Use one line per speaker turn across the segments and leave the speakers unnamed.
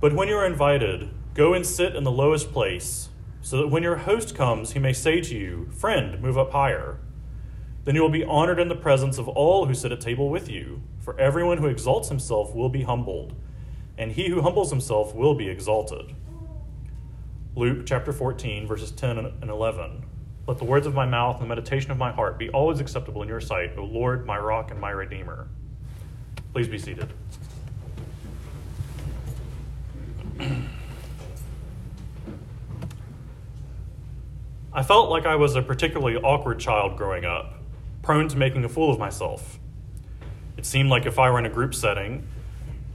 But when you are invited, go and sit in the lowest place, so that when your host comes, he may say to you, Friend, move up higher. Then you will be honored in the presence of all who sit at table with you. For everyone who exalts himself will be humbled, and he who humbles himself will be exalted. Luke chapter 14, verses 10 and 11. Let the words of my mouth and the meditation of my heart be always acceptable in your sight, O Lord, my rock and my redeemer. Please be seated. I felt like I was a particularly awkward child growing up, prone to making a fool of myself. It seemed like if I were in a group setting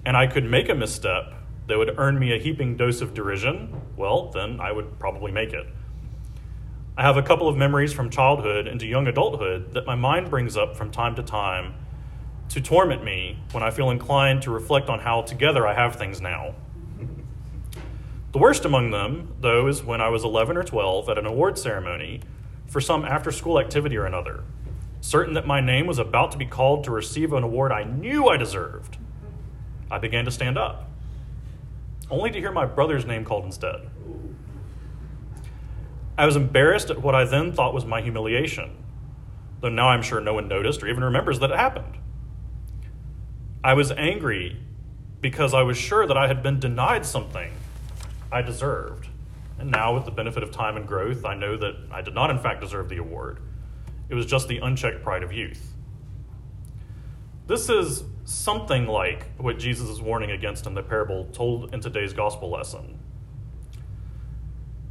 and I could make a misstep that would earn me a heaping dose of derision, well, then I would probably make it. I have a couple of memories from childhood into young adulthood that my mind brings up from time to time to torment me when I feel inclined to reflect on how together I have things now. The worst among them, though, is when I was 11 or 12 at an award ceremony for some after school activity or another, certain that my name was about to be called to receive an award I knew I deserved. I began to stand up, only to hear my brother's name called instead. I was embarrassed at what I then thought was my humiliation, though now I'm sure no one noticed or even remembers that it happened. I was angry because I was sure that I had been denied something I deserved. And now, with the benefit of time and growth, I know that I did not, in fact, deserve the award. It was just the unchecked pride of youth. This is something like what Jesus is warning against in the parable told in today's gospel lesson.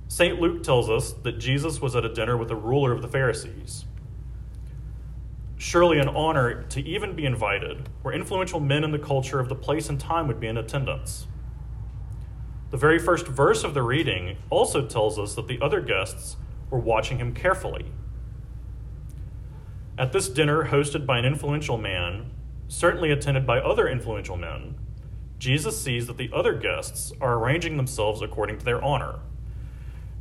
St. Luke tells us that Jesus was at a dinner with a ruler of the Pharisees. Surely an honor to even be invited, where influential men in the culture of the place and time would be in attendance. The very first verse of the reading also tells us that the other guests were watching him carefully. At this dinner, hosted by an influential man, certainly attended by other influential men, Jesus sees that the other guests are arranging themselves according to their honor.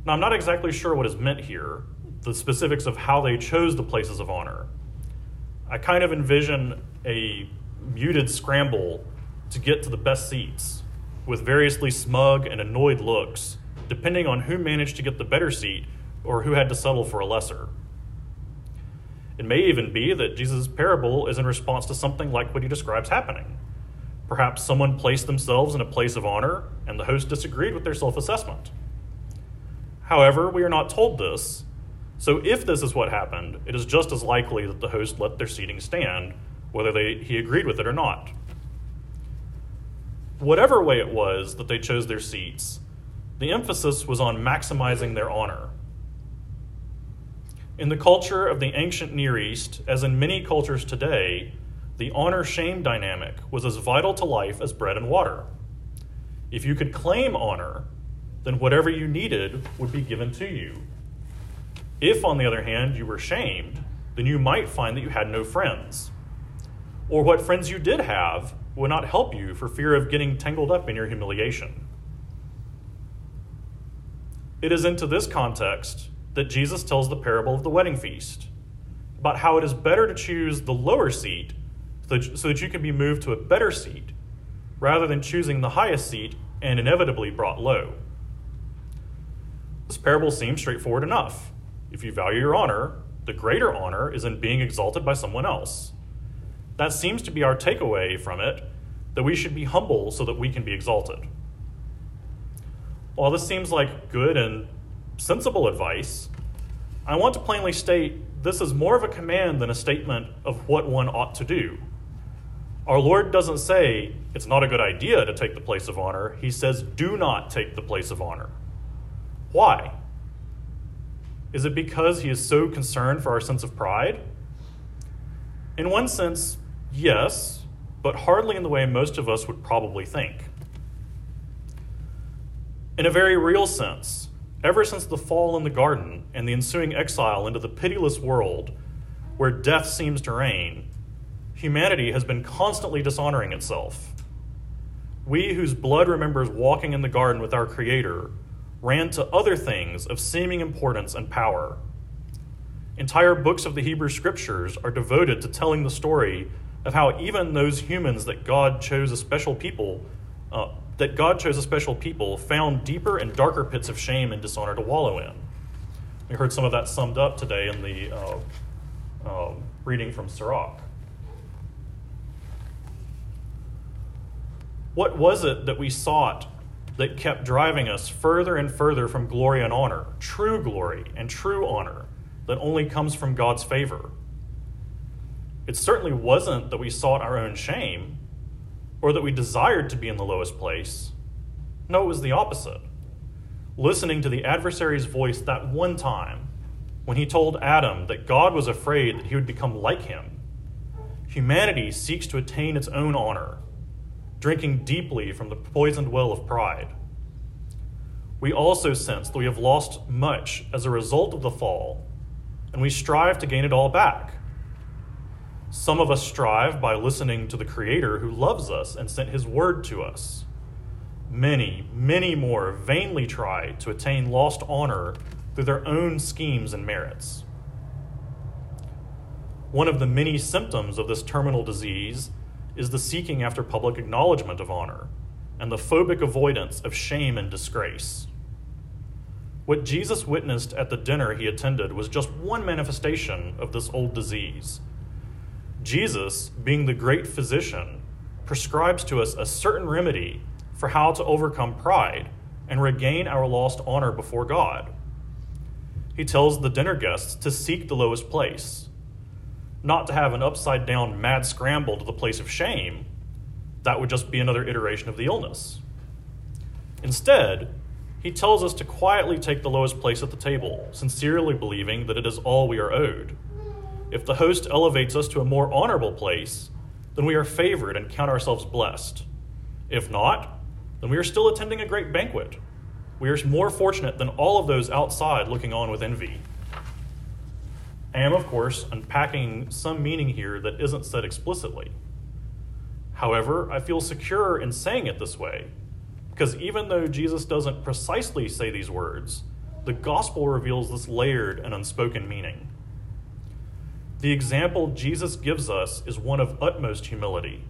Now, I'm not exactly sure what is meant here, the specifics of how they chose the places of honor. I kind of envision a muted scramble to get to the best seats with variously smug and annoyed looks, depending on who managed to get the better seat or who had to settle for a lesser. It may even be that Jesus' parable is in response to something like what he describes happening. Perhaps someone placed themselves in a place of honor, and the host disagreed with their self assessment. However, we are not told this, so if this is what happened, it is just as likely that the host let their seating stand, whether they, he agreed with it or not whatever way it was that they chose their seats, the emphasis was on maximizing their honor. In the culture of the ancient Near East, as in many cultures today, the honor shame dynamic was as vital to life as bread and water. If you could claim honor, then whatever you needed would be given to you. If, on the other hand, you were shamed, then you might find that you had no friends. Or what friends you did have would not help you for fear of getting tangled up in your humiliation. It is into this context that Jesus tells the parable of the wedding feast about how it is better to choose the lower seat so that you can be moved to a better seat rather than choosing the highest seat and inevitably brought low. This parable seems straightforward enough. If you value your honor, the greater honor is in being exalted by someone else. That seems to be our takeaway from it that we should be humble so that we can be exalted. While this seems like good and sensible advice, I want to plainly state this is more of a command than a statement of what one ought to do. Our Lord doesn't say it's not a good idea to take the place of honor, He says, do not take the place of honor. Why? Is it because He is so concerned for our sense of pride? In one sense, Yes, but hardly in the way most of us would probably think. In a very real sense, ever since the fall in the garden and the ensuing exile into the pitiless world where death seems to reign, humanity has been constantly dishonoring itself. We, whose blood remembers walking in the garden with our Creator, ran to other things of seeming importance and power. Entire books of the Hebrew Scriptures are devoted to telling the story of how even those humans that God chose as special people uh, that God chose a special people found deeper and darker pits of shame and dishonor to wallow in. We heard some of that summed up today in the uh, uh, reading from Sirach. What was it that we sought that kept driving us further and further from glory and honor, true glory and true honor that only comes from God's favor? It certainly wasn't that we sought our own shame or that we desired to be in the lowest place. No, it was the opposite. Listening to the adversary's voice that one time when he told Adam that God was afraid that he would become like him, humanity seeks to attain its own honor drinking deeply from the poisoned well of pride. We also sense that we have lost much as a result of the fall, and we strive to gain it all back. Some of us strive by listening to the Creator who loves us and sent His word to us. Many, many more vainly try to attain lost honor through their own schemes and merits. One of the many symptoms of this terminal disease is the seeking after public acknowledgement of honor and the phobic avoidance of shame and disgrace. What Jesus witnessed at the dinner he attended was just one manifestation of this old disease. Jesus, being the great physician, prescribes to us a certain remedy for how to overcome pride and regain our lost honor before God. He tells the dinner guests to seek the lowest place, not to have an upside down mad scramble to the place of shame. That would just be another iteration of the illness. Instead, he tells us to quietly take the lowest place at the table, sincerely believing that it is all we are owed. If the host elevates us to a more honorable place, then we are favored and count ourselves blessed. If not, then we are still attending a great banquet. We are more fortunate than all of those outside looking on with envy. I am, of course, unpacking some meaning here that isn't said explicitly. However, I feel secure in saying it this way, because even though Jesus doesn't precisely say these words, the gospel reveals this layered and unspoken meaning. The example Jesus gives us is one of utmost humility.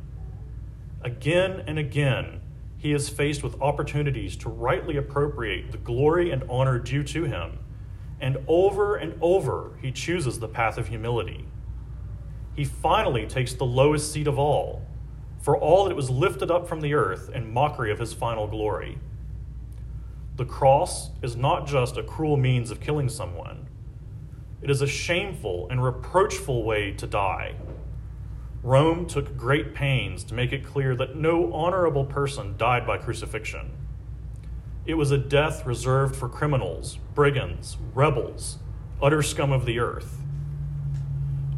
Again and again, he is faced with opportunities to rightly appropriate the glory and honor due to him and over and over, he chooses the path of humility. He finally takes the lowest seat of all, for all that was lifted up from the earth in mockery of his final glory. The cross is not just a cruel means of killing someone, it is a shameful and reproachful way to die. Rome took great pains to make it clear that no honorable person died by crucifixion. It was a death reserved for criminals, brigands, rebels, utter scum of the earth.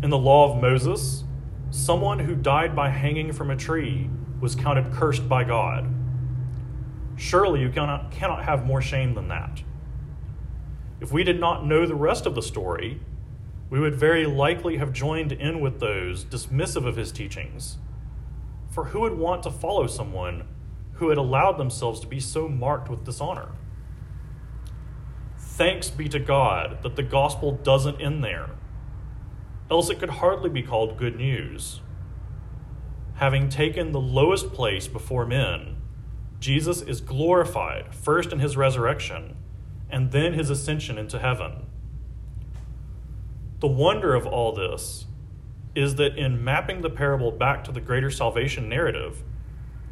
In the law of Moses, someone who died by hanging from a tree was counted cursed by God. Surely you cannot, cannot have more shame than that. If we did not know the rest of the story, we would very likely have joined in with those dismissive of his teachings. For who would want to follow someone who had allowed themselves to be so marked with dishonor. Thanks be to God that the gospel doesn't end there, else it could hardly be called good news. Having taken the lowest place before men, Jesus is glorified first in his resurrection and then his ascension into heaven. The wonder of all this is that in mapping the parable back to the greater salvation narrative,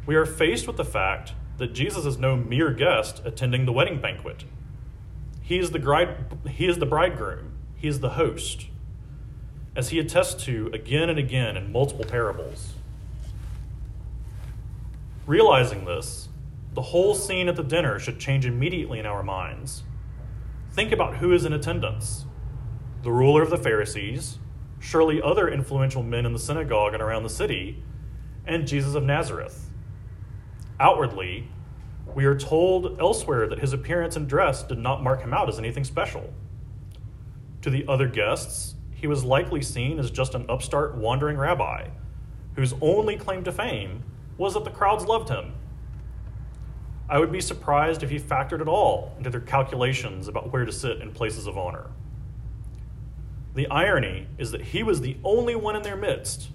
we are faced with the fact that Jesus is no mere guest attending the wedding banquet. He is the, bride, he is the bridegroom, he is the host, as he attests to again and again in multiple parables. Realizing this, the whole scene at the dinner should change immediately in our minds. Think about who is in attendance the ruler of the Pharisees, surely other influential men in the synagogue and around the city, and Jesus of Nazareth. Outwardly, we are told elsewhere that his appearance and dress did not mark him out as anything special. To the other guests, he was likely seen as just an upstart wandering rabbi whose only claim to fame was that the crowds loved him. I would be surprised if he factored at all into their calculations about where to sit in places of honor. The irony is that he was the only one in their midst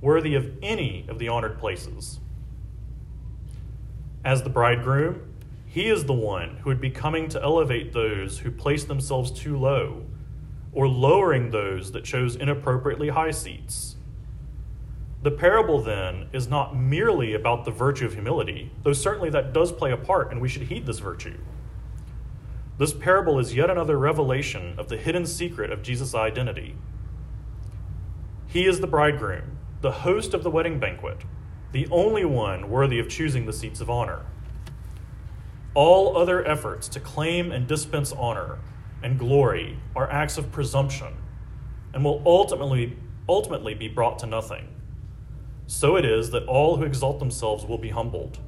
worthy of any of the honored places. As the bridegroom, he is the one who would be coming to elevate those who place themselves too low, or lowering those that chose inappropriately high seats. The parable, then, is not merely about the virtue of humility, though certainly that does play a part, and we should heed this virtue. This parable is yet another revelation of the hidden secret of Jesus' identity. He is the bridegroom, the host of the wedding banquet, the only one worthy of choosing the seats of honor. All other efforts to claim and dispense honor and glory are acts of presumption and will ultimately, ultimately be brought to nothing. So it is that all who exalt themselves will be humbled.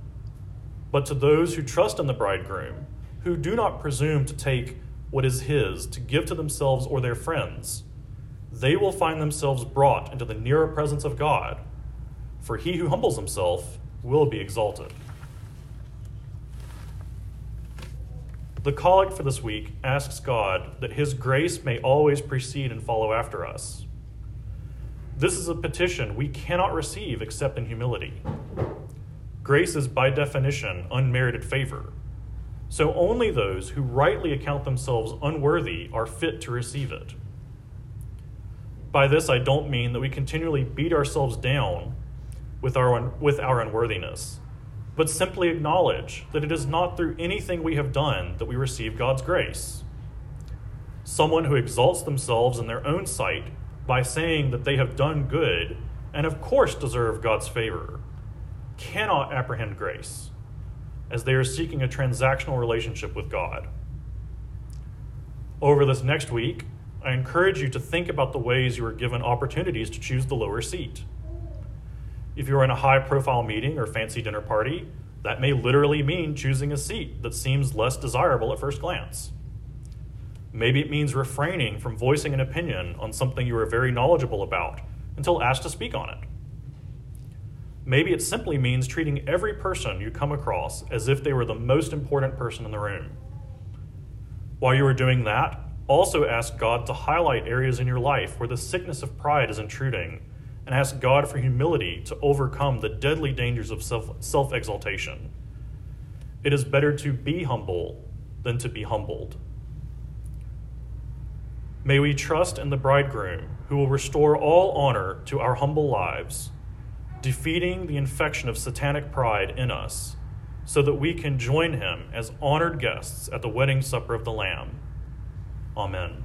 But to those who trust in the bridegroom, who do not presume to take what is his to give to themselves or their friends, they will find themselves brought into the nearer presence of God, for he who humbles himself will be exalted. The collect for this week asks God that his grace may always precede and follow after us. This is a petition we cannot receive except in humility. Grace is, by definition, unmerited favor. So only those who rightly account themselves unworthy are fit to receive it. By this, I don't mean that we continually beat ourselves down with our, with our unworthiness, but simply acknowledge that it is not through anything we have done that we receive God's grace. Someone who exalts themselves in their own sight by saying that they have done good and, of course, deserve God's favor cannot apprehend grace as they are seeking a transactional relationship with God. Over this next week, I encourage you to think about the ways you are given opportunities to choose the lower seat. If you're in a high profile meeting or fancy dinner party, that may literally mean choosing a seat that seems less desirable at first glance. Maybe it means refraining from voicing an opinion on something you are very knowledgeable about until asked to speak on it. Maybe it simply means treating every person you come across as if they were the most important person in the room. While you are doing that, also ask God to highlight areas in your life where the sickness of pride is intruding, and ask God for humility to overcome the deadly dangers of self exaltation. It is better to be humble than to be humbled. May we trust in the bridegroom who will restore all honor to our humble lives defeating the infection of satanic pride in us, so that we can join him as honored guests at the wedding supper of the Lamb. Amen.